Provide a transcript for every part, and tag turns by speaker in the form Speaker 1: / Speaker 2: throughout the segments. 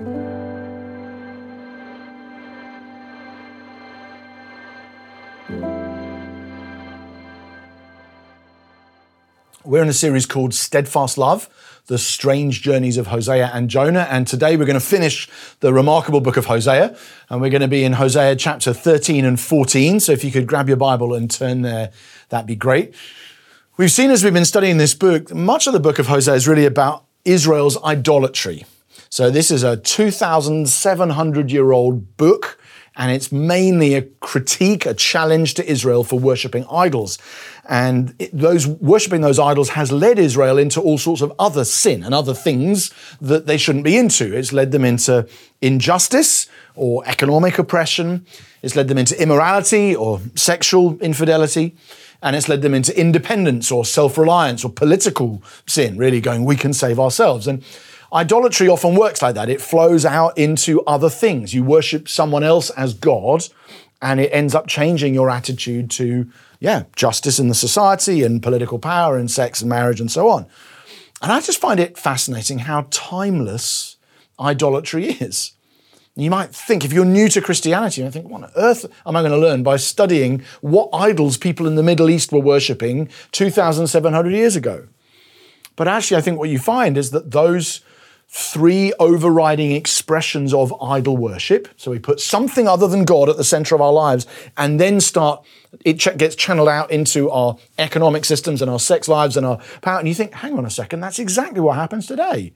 Speaker 1: We're in a series called Steadfast Love The Strange Journeys of Hosea and Jonah. And today we're going to finish the remarkable book of Hosea. And we're going to be in Hosea chapter 13 and 14. So if you could grab your Bible and turn there, that'd be great. We've seen as we've been studying this book, much of the book of Hosea is really about Israel's idolatry. So this is a 2,700 year old book and it's mainly a critique, a challenge to Israel for worshipping idols. And it, those worshipping those idols has led Israel into all sorts of other sin and other things that they shouldn't be into. It's led them into injustice or economic oppression. It's led them into immorality or sexual infidelity. And it's led them into independence or self-reliance or political sin, really going, we can save ourselves. And Idolatry often works like that. It flows out into other things. You worship someone else as God, and it ends up changing your attitude to, yeah, justice in the society and political power and sex and marriage and so on. And I just find it fascinating how timeless idolatry is. You might think, if you're new to Christianity, you think, what on earth am I going to learn by studying what idols people in the Middle East were worshipping 2,700 years ago? But actually, I think what you find is that those three overriding expressions of idol worship. So we put something other than God at the center of our lives and then start, it ch- gets channeled out into our economic systems and our sex lives and our power. And you think, hang on a second, that's exactly what happens today.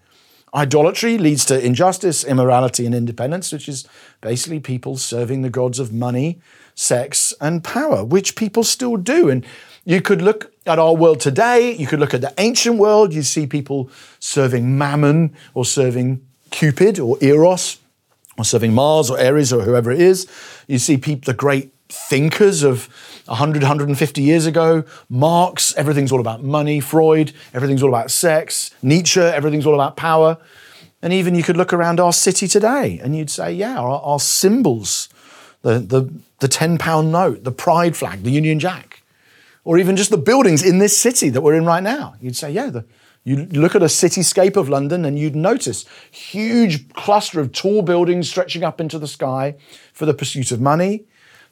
Speaker 1: Idolatry leads to injustice, immorality, and independence, which is basically people serving the gods of money, sex, and power, which people still do. And you could look at our world today, you could look at the ancient world, you see people serving Mammon or serving Cupid or Eros or serving Mars or Ares or whoever it is. You see people, the great thinkers of 100, 150 years ago, Marx, everything's all about money, Freud, everything's all about sex, Nietzsche, everything's all about power. And even you could look around our city today and you'd say, yeah, our, our symbols, the, the, the 10 pound note, the pride flag, the Union Jack, or even just the buildings in this city that we're in right now. You'd say, yeah, the, you look at a cityscape of London and you'd notice huge cluster of tall buildings stretching up into the sky for the pursuit of money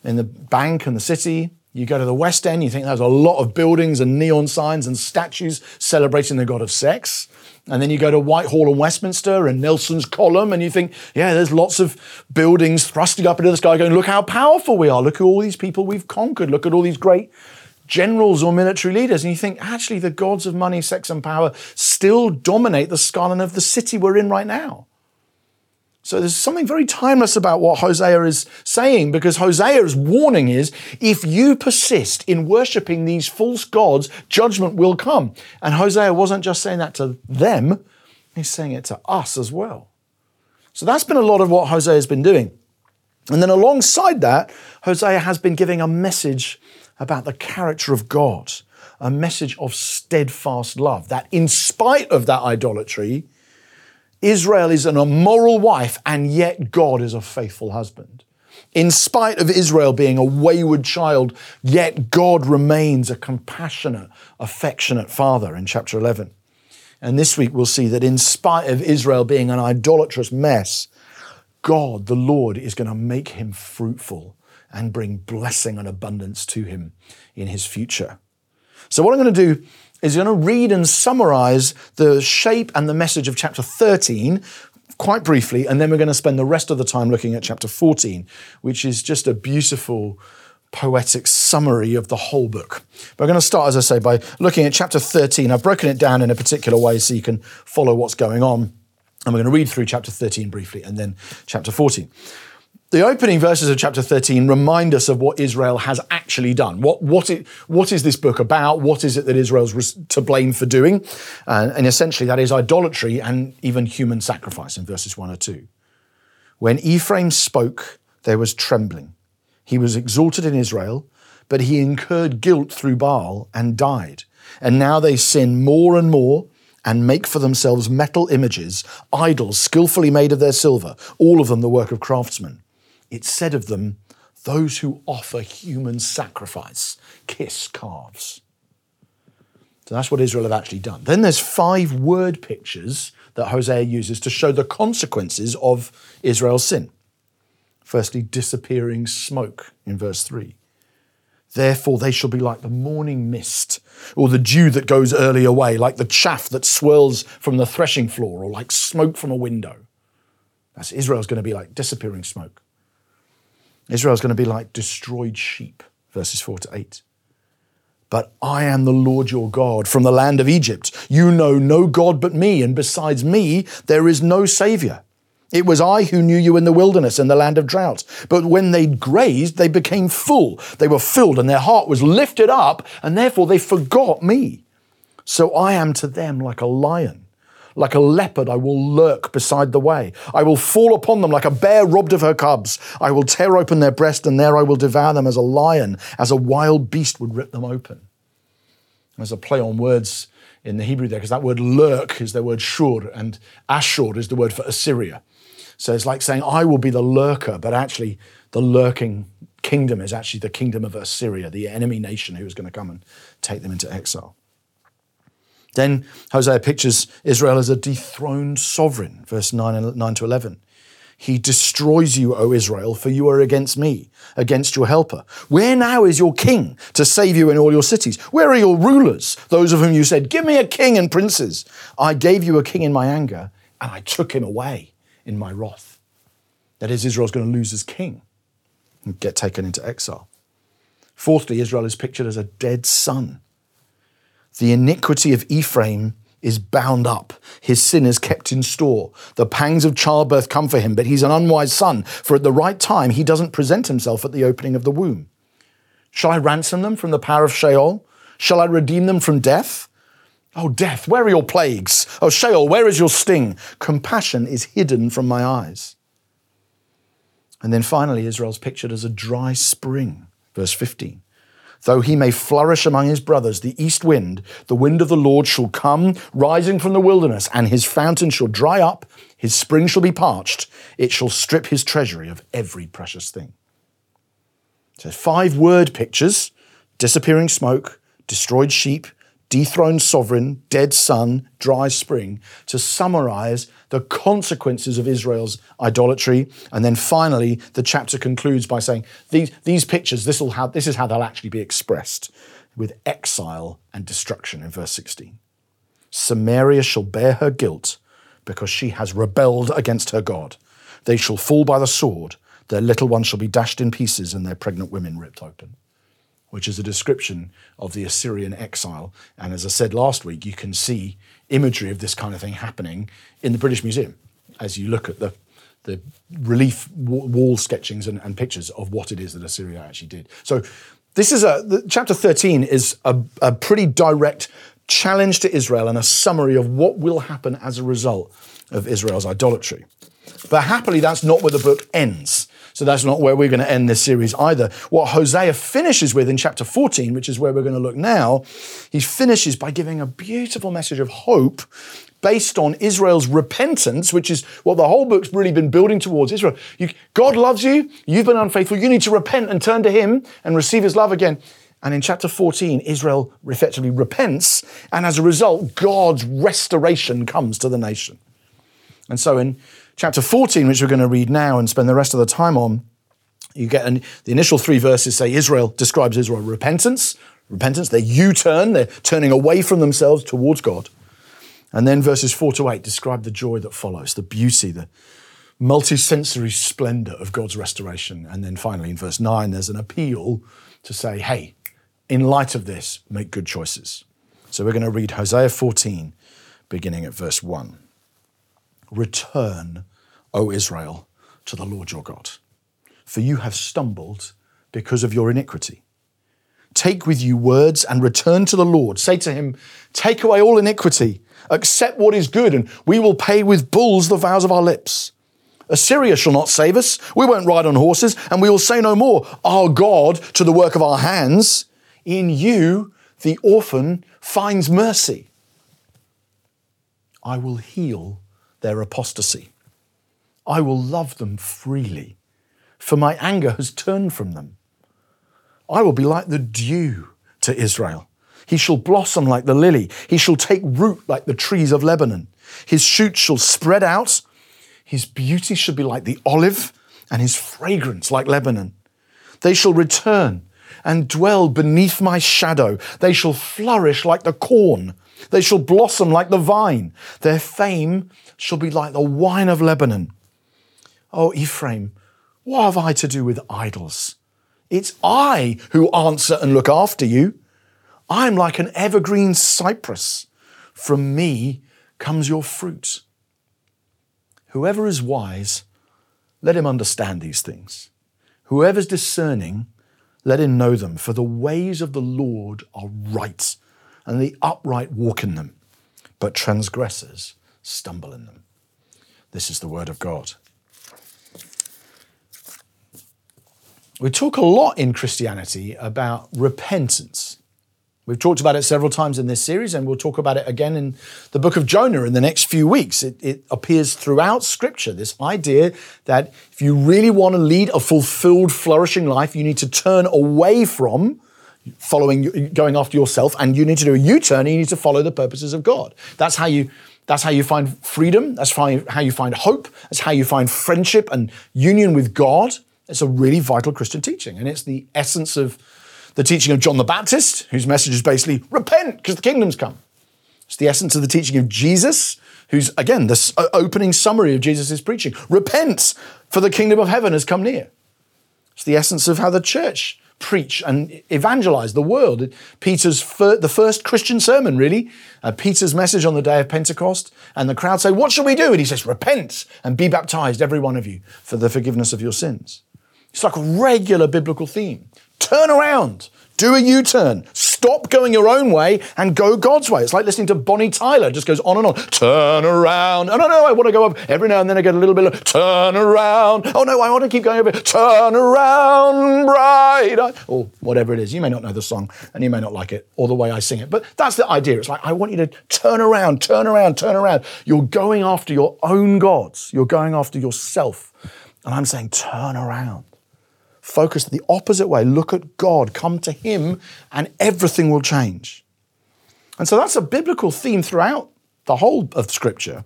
Speaker 1: in the bank and the city. You go to the West End, you think there's a lot of buildings and neon signs and statues celebrating the god of sex. And then you go to Whitehall and Westminster and Nelson's column, and you think, yeah, there's lots of buildings thrusting up into the sky going, look how powerful we are. Look at all these people we've conquered. Look at all these great generals or military leaders, and you think, actually, the gods of money, sex, and power still dominate the skyline of the city we're in right now. So there's something very timeless about what Hosea is saying because Hosea's warning is if you persist in worshipping these false gods, judgment will come. And Hosea wasn't just saying that to them, he's saying it to us as well. So that's been a lot of what Hosea has been doing. And then alongside that, Hosea has been giving a message about the character of God, a message of steadfast love, that in spite of that idolatry, Israel is an immoral wife, and yet God is a faithful husband. In spite of Israel being a wayward child, yet God remains a compassionate, affectionate father in chapter 11. And this week we'll see that in spite of Israel being an idolatrous mess, God, the Lord, is going to make him fruitful and bring blessing and abundance to him in his future. So, what I'm going to do is going to read and summarize the shape and the message of chapter 13 quite briefly, and then we're going to spend the rest of the time looking at chapter 14, which is just a beautiful poetic summary of the whole book. We're going to start, as I say, by looking at chapter 13. I've broken it down in a particular way so you can follow what's going on. And we're going to read through chapter 13 briefly and then chapter 14. The opening verses of chapter 13 remind us of what Israel has actually done. What, what, it, what is this book about? What is it that Israel's to blame for doing? Uh, and essentially, that is idolatry and even human sacrifice in verses 1 or 2. When Ephraim spoke, there was trembling. He was exalted in Israel, but he incurred guilt through Baal and died. And now they sin more and more and make for themselves metal images, idols skillfully made of their silver, all of them the work of craftsmen it said of them, those who offer human sacrifice kiss calves. So that's what Israel have actually done. Then there's five word pictures that Hosea uses to show the consequences of Israel's sin. Firstly, disappearing smoke in verse 3. Therefore, they shall be like the morning mist, or the dew that goes early away, like the chaff that swirls from the threshing floor, or like smoke from a window. That's Israel's going to be like disappearing smoke. Israel's going to be like destroyed sheep, verses 4 to 8. But I am the Lord your God from the land of Egypt. You know no God but me, and besides me, there is no Savior. It was I who knew you in the wilderness and the land of drought. But when they grazed, they became full. They were filled, and their heart was lifted up, and therefore they forgot me. So I am to them like a lion. Like a leopard, I will lurk beside the way. I will fall upon them like a bear robbed of her cubs. I will tear open their breast, and there I will devour them as a lion, as a wild beast would rip them open. There's a play on words in the Hebrew there, because that word lurk is the word shur, and ashur is the word for Assyria. So it's like saying, I will be the lurker, but actually, the lurking kingdom is actually the kingdom of Assyria, the enemy nation who is going to come and take them into exile. Then Hosea pictures Israel as a dethroned sovereign, verse 9, and 9 to 11. He destroys you, O Israel, for you are against me, against your helper. Where now is your king to save you in all your cities? Where are your rulers, those of whom you said, Give me a king and princes? I gave you a king in my anger, and I took him away in my wrath. That is, Israel's going to lose his king and get taken into exile. Fourthly, Israel is pictured as a dead son. The iniquity of Ephraim is bound up. His sin is kept in store. The pangs of childbirth come for him, but he's an unwise son, for at the right time he doesn't present himself at the opening of the womb. Shall I ransom them from the power of Sheol? Shall I redeem them from death? Oh, death, where are your plagues? Oh, Sheol, where is your sting? Compassion is hidden from my eyes. And then finally, Israel's pictured as a dry spring. Verse 15. Though he may flourish among his brothers, the east wind, the wind of the Lord shall come, rising from the wilderness, and his fountain shall dry up, his spring shall be parched, it shall strip his treasury of every precious thing. So, five word pictures disappearing smoke, destroyed sheep, dethroned sovereign, dead son, dry spring, to summarize the consequences of Israel's idolatry. And then finally, the chapter concludes by saying, these, these pictures, this, will have, this is how they'll actually be expressed with exile and destruction in verse 16. Samaria shall bear her guilt because she has rebelled against her God. They shall fall by the sword, their little ones shall be dashed in pieces, and their pregnant women ripped open which is a description of the Assyrian exile. And as I said last week, you can see imagery of this kind of thing happening in the British Museum as you look at the, the relief wall sketchings and, and pictures of what it is that Assyria actually did. So this is a the, chapter 13 is a, a pretty direct challenge to Israel and a summary of what will happen as a result of Israel's idolatry. But happily, that's not where the book ends. So that's not where we're going to end this series either. What Hosea finishes with in chapter 14, which is where we're going to look now, he finishes by giving a beautiful message of hope based on Israel's repentance, which is what the whole book's really been building towards Israel. You, God loves you, you've been unfaithful, you need to repent and turn to Him and receive His love again. And in chapter 14, Israel effectively repents, and as a result, God's restoration comes to the nation. And so in chapter 14, which we're going to read now and spend the rest of the time on, you get an, the initial three verses say Israel describes Israel repentance, repentance, their U turn, they're turning away from themselves towards God. And then verses four to eight describe the joy that follows, the beauty, the multisensory splendor of God's restoration. And then finally, in verse nine, there's an appeal to say, hey, in light of this, make good choices. So we're going to read Hosea 14, beginning at verse 1. Return, O Israel, to the Lord your God, for you have stumbled because of your iniquity. Take with you words and return to the Lord. Say to him, Take away all iniquity, accept what is good, and we will pay with bulls the vows of our lips. Assyria shall not save us. We won't ride on horses, and we will say no more, Our God to the work of our hands. In you, the orphan finds mercy. I will heal their apostasy. I will love them freely, for my anger has turned from them. I will be like the dew to Israel. He shall blossom like the lily. He shall take root like the trees of Lebanon. His shoots shall spread out. His beauty shall be like the olive, and his fragrance like Lebanon. They shall return and dwell beneath my shadow. They shall flourish like the corn. They shall blossom like the vine. Their fame shall be like the wine of Lebanon. Oh, Ephraim, what have I to do with idols? It's I who answer and look after you. I'm like an evergreen cypress. From me comes your fruit. Whoever is wise, let him understand these things. Whoever's discerning, let him know them. For the ways of the Lord are right, and the upright walk in them, but transgressors stumble in them. This is the word of God. We talk a lot in Christianity about repentance. We've talked about it several times in this series, and we'll talk about it again in the book of Jonah in the next few weeks. It, it, appears throughout Scripture this idea that if you really want to lead a fulfilled, flourishing life, you need to turn away from following, going after yourself, and you need to do a U-turn. You need to follow the purposes of God. That's how you. That's how you find freedom. That's how you find hope. That's how you find friendship and union with God. It's a really vital Christian teaching, and it's the essence of the teaching of John the Baptist, whose message is basically repent because the kingdom's come. It's the essence of the teaching of Jesus, who's, again, the opening summary of Jesus' preaching. Repent, for the kingdom of heaven has come near. It's the essence of how the church preach and evangelize the world. Peter's fir- the first Christian sermon, really. Uh, Peter's message on the day of Pentecost, and the crowd say, "What shall we do?" And he says, "Repent and be baptized, every one of you, for the forgiveness of your sins." It's like a regular biblical theme. Turn around, do a U turn, stop going your own way and go God's way. It's like listening to Bonnie Tyler, just goes on and on. Turn around. Oh, no, no, I want to go up. Every now and then I get a little bit of turn around. Oh, no, I want to keep going over. Turn around, bride. Or whatever it is. You may not know the song and you may not like it or the way I sing it, but that's the idea. It's like, I want you to turn around, turn around, turn around. You're going after your own gods, you're going after yourself. And I'm saying, turn around. Focus the opposite way. Look at God, come to Him, and everything will change. And so that's a biblical theme throughout the whole of Scripture.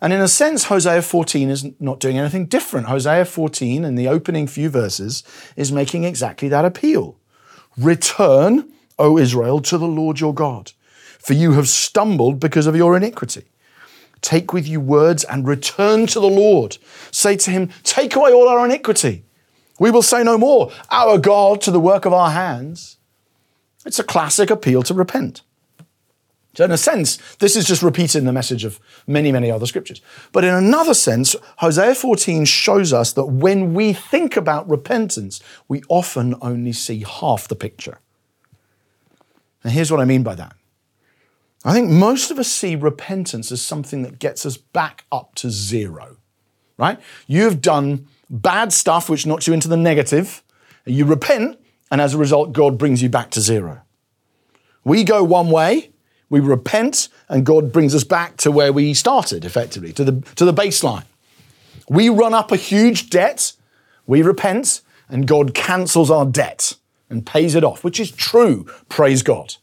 Speaker 1: And in a sense, Hosea 14 is not doing anything different. Hosea 14, in the opening few verses, is making exactly that appeal. Return, O Israel, to the Lord your God, for you have stumbled because of your iniquity. Take with you words and return to the Lord. Say to him, Take away all our iniquity we will say no more, our God to the work of our hands. It's a classic appeal to repent. So, in a sense, this is just repeating the message of many, many other scriptures. But in another sense, Hosea 14 shows us that when we think about repentance, we often only see half the picture. And here's what I mean by that. I think most of us see repentance as something that gets us back up to zero, right? You've done bad stuff which knocks you into the negative. You repent, and as a result, God brings you back to zero. We go one way, we repent, and God brings us back to where we started, effectively, to the, to the baseline. We run up a huge debt, we repent, and God cancels our debt and pays it off, which is true, praise God.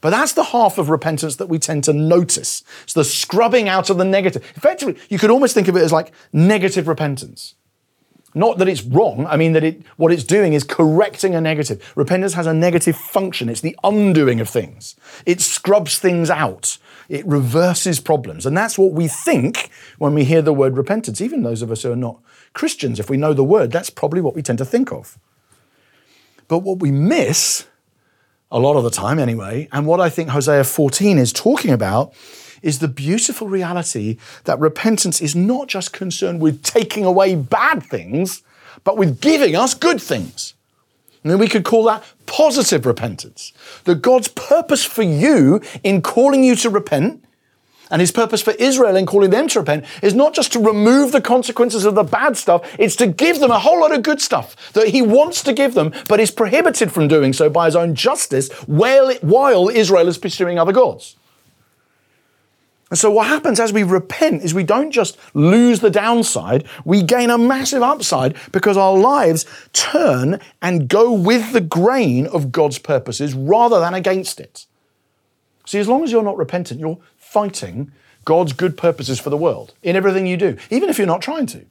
Speaker 1: But that's the half of repentance that we tend to notice. It's the scrubbing out of the negative. Effectively, you could almost think of it as like negative repentance. Not that it's wrong, I mean that it, what it's doing is correcting a negative. Repentance has a negative function, it's the undoing of things. It scrubs things out, it reverses problems. And that's what we think when we hear the word repentance. Even those of us who are not Christians, if we know the word, that's probably what we tend to think of. But what we miss, a lot of the time anyway, and what I think Hosea 14 is talking about, is the beautiful reality that repentance is not just concerned with taking away bad things, but with giving us good things. And then we could call that positive repentance. That God's purpose for you in calling you to repent and his purpose for Israel in calling them to repent is not just to remove the consequences of the bad stuff, it's to give them a whole lot of good stuff that he wants to give them, but is prohibited from doing so by his own justice while, Israel is pursuing other gods. And so what happens as we repent is we don't just lose the downside, we gain a massive upside because our lives turn and go with the grain of God's purposes rather than against it. See, as long as you're not repentant, you're fighting God's good purposes for the world in everything you do, even if you're not trying to.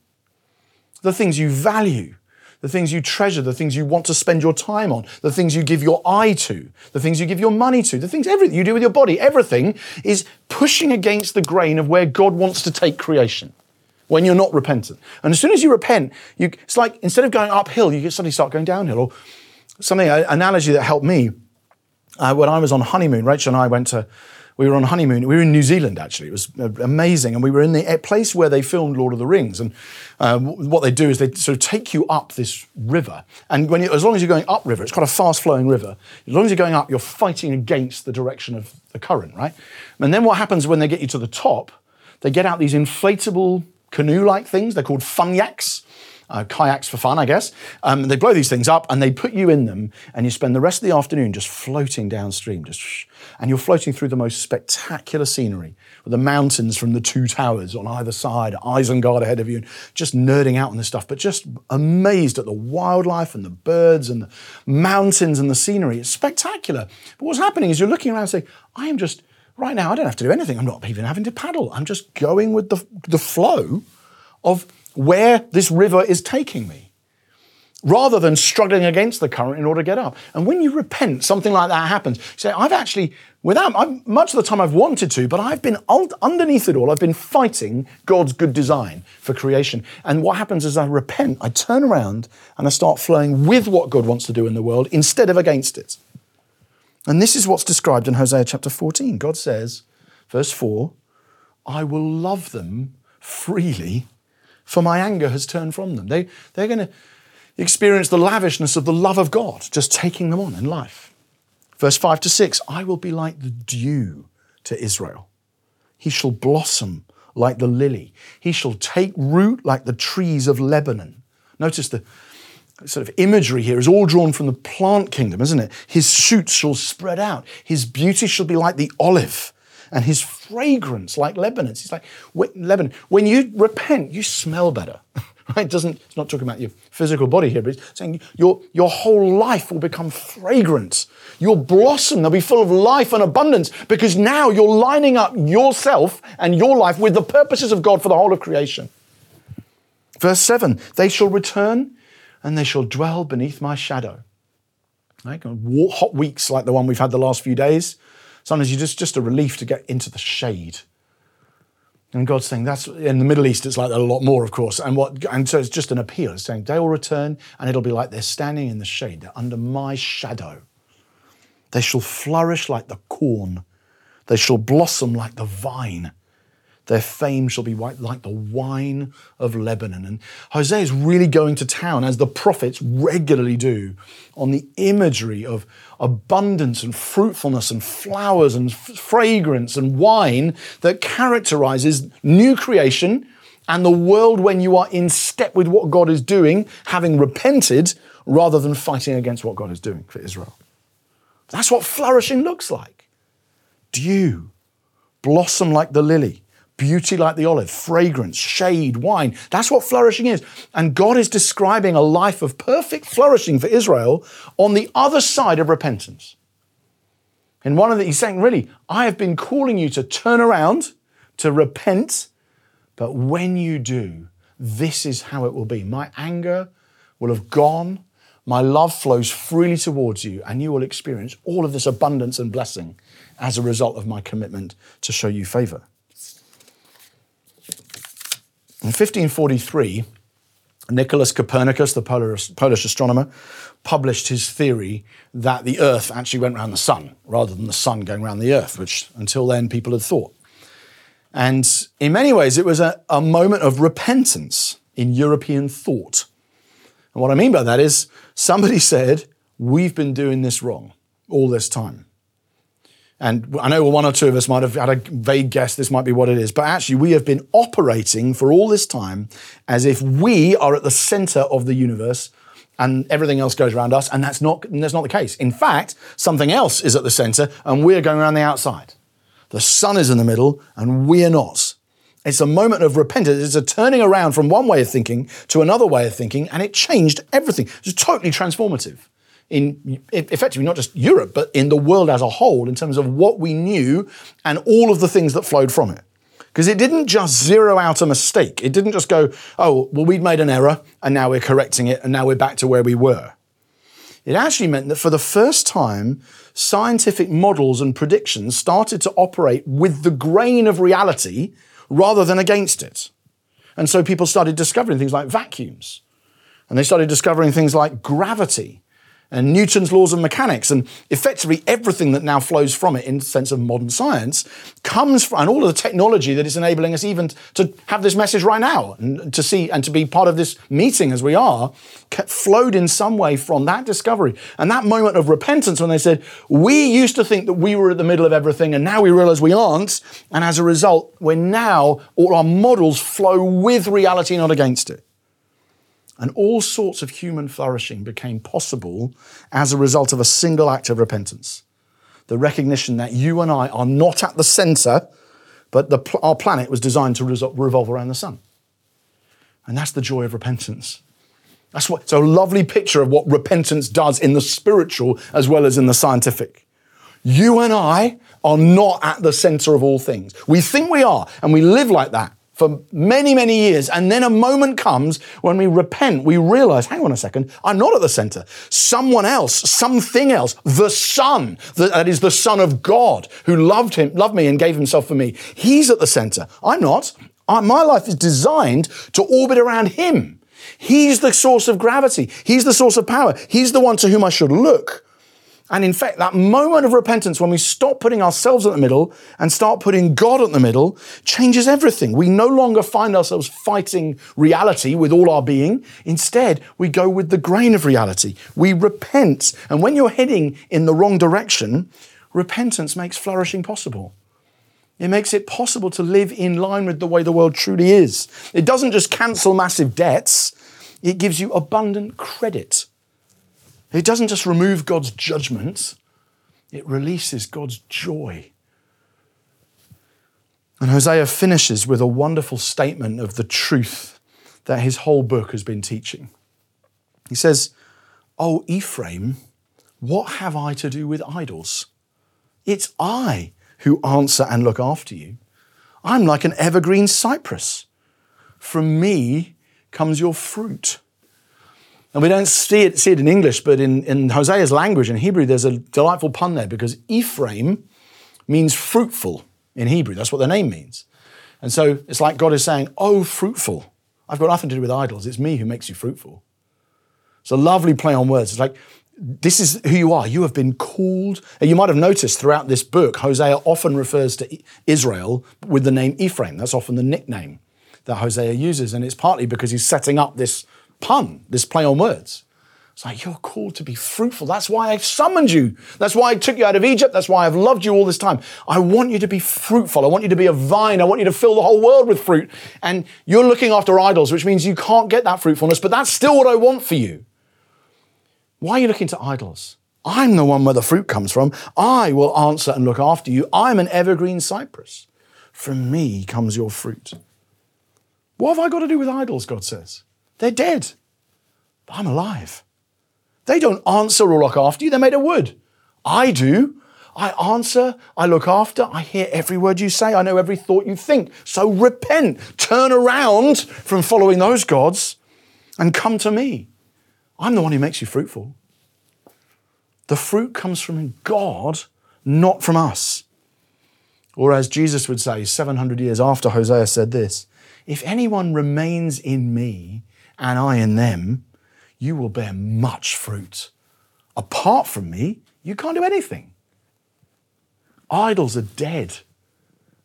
Speaker 1: The things you value, the things you treasure, the things you want to spend your time on, the things you give your eye to, the things you give your money to, the things everything you do with your body, everything is pushing against the grain of where God wants to take creation when you're not repentant. And as soon as you repent, you, it's like instead of going uphill, you suddenly start going downhill. Or something, an analogy that helped me uh, when I was on honeymoon, Rachel and I went to, we were on honeymoon. We were in New Zealand, actually. It was uh, amazing. And we were in the place where they filmed Lord of the Rings. And um, what they do is they sort of take you up this river. And when you, as long as you're going upriver, it's quite a fast flowing river. As long as you're going up, you're fighting against the direction of the current, right? And then what happens when they get you to the top, they get out these inflatable canoe like things. They're called fun yaks uh, kayaks for fun, I guess. Um, they blow these things up and they put you in them, and you spend the rest of the afternoon just floating downstream, just and you're floating through the most spectacular scenery with the mountains from the two towers on either side, Isengard ahead of you, just nerding out on this stuff, but just amazed at the wildlife and the birds and the mountains and the scenery. It's spectacular. But what's happening is you're looking around and saying, I am just, right now, I don't have to do anything. I'm not even having to paddle. I'm just going with the, the flow of where this river is taking me rather than struggling against the current in order to get up. And when you repent, something like that happens. You say, I've actually, without, I've, much of the time I've wanted to, but I've been underneath it all, I've been fighting God's good design for creation. And what happens is I repent, I turn around and I start flowing with what God wants to do in the world instead of against it. And this is what's described in Hosea chapter 14. God says, verse 4, I will love them freely for my anger has turned from them. They, they're going to experience the lavishness of the love of God just taking them on in life. Verse 5 to 6 I will be like the dew to Israel. He shall blossom like the lily. He shall take root like the trees of Lebanon. Notice the sort of imagery here is all drawn from the plant kingdom, isn't it? His shoots shall spread out. His beauty shall be like the olive and his fragrance like Lebanon. He's like, Lebanon, when you repent, you smell better. Right? It doesn't, it's not talking about your physical body here, but it's saying your, your whole life will become fragrant. You'll blossom, they'll be full of life and abundance because now you're lining up yourself and your life with the purposes of God for the whole of creation. Verse 7 They shall return and they shall dwell beneath my shadow. Right? Hot weeks like the one we've had the last few days Sometimes you just just a relief to get into the shade. And God's saying that's in the Middle East, it's like that a lot more, of course. And what and so it's just an appeal. It's saying they will return, and it'll be like they're standing in the shade, they're under my shadow. They shall flourish like the corn, they shall blossom like the vine. Their fame shall be like the wine of Lebanon. And Hosea is really going to town, as the prophets regularly do, on the imagery of abundance and fruitfulness and flowers and fragrance and wine that characterizes new creation and the world when you are in step with what God is doing, having repented, rather than fighting against what God is doing for Israel. That's what flourishing looks like. Dew, blossom like the lily beauty like the olive, fragrance, shade, wine. That's what flourishing is. And God is describing a life of perfect flourishing for Israel on the other side of repentance. And one of the, he's saying, really, I have been calling you to turn around, to repent, but when you do, this is how it will be. My anger will have gone, my love flows freely towards you, and you will experience all of this abundance and blessing as a result of my commitment to show you favor. In 1543, Nicholas Copernicus, the Polish, Polish astronomer, published his theory that the Earth actually went around the sun rather than the sun going around the Earth, which until then people had thought. And in many ways, it was a, a moment of repentance in European thought. And what I mean by that is somebody said, We've been doing this wrong all this time. And I know one or two of us might have had a vague guess this might be what it is, but actually, we have been operating for all this time as if we are at the center of the universe and everything else goes around us, and that's not, that's not the case. In fact, something else is at the center, and we're going around the outside. The sun is in the middle, and we're not. It's a moment of repentance. It's a turning around from one way of thinking to another way of thinking, and it changed everything. It's totally transformative in effectively not just Europe, but in the world as a whole in terms of what we knew and all of the things that flowed from it. Because it didn't just zero out a mistake. It didn't just go, oh, well, we'd made an error and now we're correcting it and now we're back to where we were. It actually meant that for the first time, scientific models and predictions started to operate with the grain of reality rather than against it. And so people started discovering things like vacuums. And they started discovering things like gravity and Newton's laws of mechanics, and effectively everything that now flows from it in the sense of modern science comes from, and all of the technology that is enabling us even to have this message right now and to see and to be part of this meeting as we are, flowed in some way from that discovery and that moment of repentance when they said, We used to think that we were at the middle of everything, and now we realize we aren't. And as a result, we're now, all our models flow with reality, not against it. And all sorts of human flourishing became possible as a result of a single act of repentance. The recognition that you and I are not at the center, but the, our planet was designed to revolve around the sun. And that's the joy of repentance. That's what, it's a lovely picture of what repentance does in the spiritual as well as in the scientific. You and I are not at the center of all things. We think we are, and we live like that for many, many years. And then a moment comes when we repent, we realize, hang on a second, I'm not at the center. Someone else, something else, the Son, that is the Son of God, who loved him, loved me and gave himself for me. He's at the center. I'm not. my life is designed to orbit around him. He's the source of gravity. He's the source of power. He's the one to whom I should look. And in fact, that moment of repentance, when we stop putting ourselves at the middle and start putting God at the middle, changes everything. We no longer find ourselves fighting reality with all our being. Instead, we go with the grain of reality. We repent. And when you're heading in the wrong direction, repentance makes flourishing possible. It makes it possible to live in line with the way the world truly is. It doesn't just cancel massive debts, it gives you abundant credit it doesn't just remove God's judgment, it releases God's joy. And Hosea finishes with a wonderful statement of the truth that his whole book has been teaching. He says, Oh, Ephraim, what have I to do with idols? It's I who answer and look after you. I'm like an evergreen cypress. From me comes your fruit. And we don't see it, see it in English, but in, in Hosea's language, in Hebrew, there's a delightful pun there because Ephraim means fruitful in Hebrew. That's what the name means. And so it's like God is saying, Oh, fruitful. I've got nothing to do with idols. It's me who makes you fruitful. It's a lovely play on words. It's like, this is who you are. You have been called. And you might have noticed throughout this book, Hosea often refers to Israel with the name Ephraim. That's often the nickname that Hosea uses. And it's partly because he's setting up this pun, this play on words. It's like, you're called to be fruitful. That's why I've summoned you. That's why I took you out of Egypt. That's why I've loved you all this time. I want you to be fruitful. I want you to be a vine. I want you to fill the whole world with fruit. And you're looking after idols, which means you can't get that fruitfulness, but that's still what I want for you. Why are you looking to idols? I'm the one where the fruit comes from. I will answer and look after you. I'm an evergreen cypress. From me comes your fruit. What have I got to do with idols, God says? They're dead. But I'm alive. They don't answer or look after you, they're made of wood. I do. I answer, I look after, I hear every word you say, I know every thought you think. So repent, turn around from following those gods and come to me. I'm the one who makes you fruitful. The fruit comes from God, not from us. Or as Jesus would say 700 years after Hosea said this if anyone remains in me and I in them, you will bear much fruit. Apart from me, you can't do anything. Idols are dead,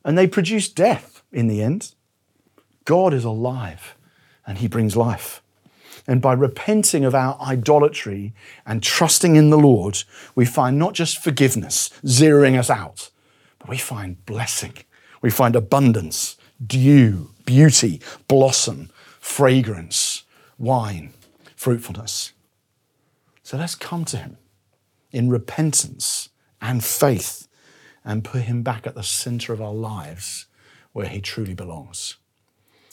Speaker 1: and they produce death in the end. God is alive, and He brings life. And by repenting of our idolatry and trusting in the Lord, we find not just forgiveness, zeroing us out, but we find blessing. We find abundance, dew, beauty, blossom, fragrance wine, fruitfulness. So let's come to Him in repentance and faith and put Him back at the center of our lives where He truly belongs.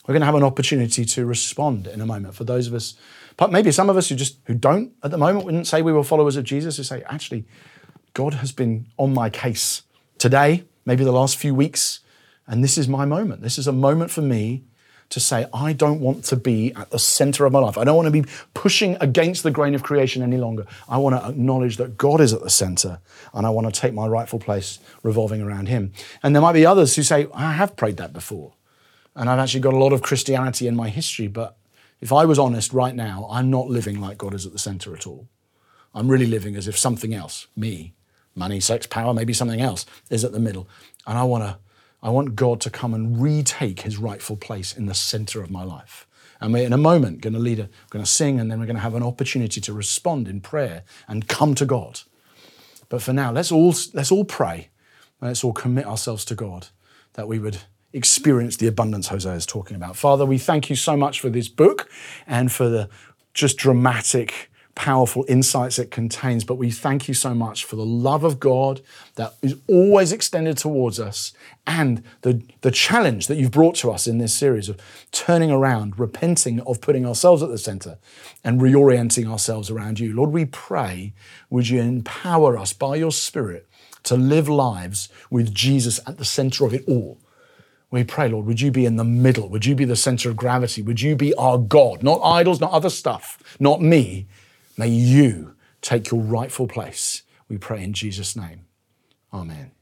Speaker 1: We're going to have an opportunity to respond in a moment for those of us, but maybe some of us who just who don't at the moment wouldn't say we were followers of Jesus, who say, actually, God has been on my case today, maybe the last few weeks, and this is my moment. This is a moment for me to say, I don't want to be at the center of my life. I don't want to be pushing against the grain of creation any longer. I want to acknowledge that God is at the center and I want to take my rightful place revolving around Him. And there might be others who say, I have prayed that before. And I've actually got a lot of Christianity in my history, but if I was honest right now, I'm not living like God is at the center at all. I'm really living as if something else, me, money, sex, power, maybe something else, is at the middle. And I want to I want God to come and retake his rightful place in the center of my life. And we're in a moment going to lead, a, going to sing, and then we're going to have an opportunity to respond in prayer and come to God. But for now, let's all, let's all pray and let's all commit ourselves to God that we would experience the abundance Hosea is talking about. Father, we thank you so much for this book and for the just dramatic powerful insights it contains. But we thank you so much for the love of God that is always extended towards us and the, the challenge that you've brought to us in this series of turning around, repenting of putting ourselves at the center and reorienting ourselves around you. Lord, we pray, would you empower us by your Spirit to live lives with Jesus at the center of it all? We pray, Lord, would you be in the middle? Would you be the center of gravity? Would you be our God? Not idols, not other stuff, not me, May you take your rightful place. We pray in Jesus' name. Amen.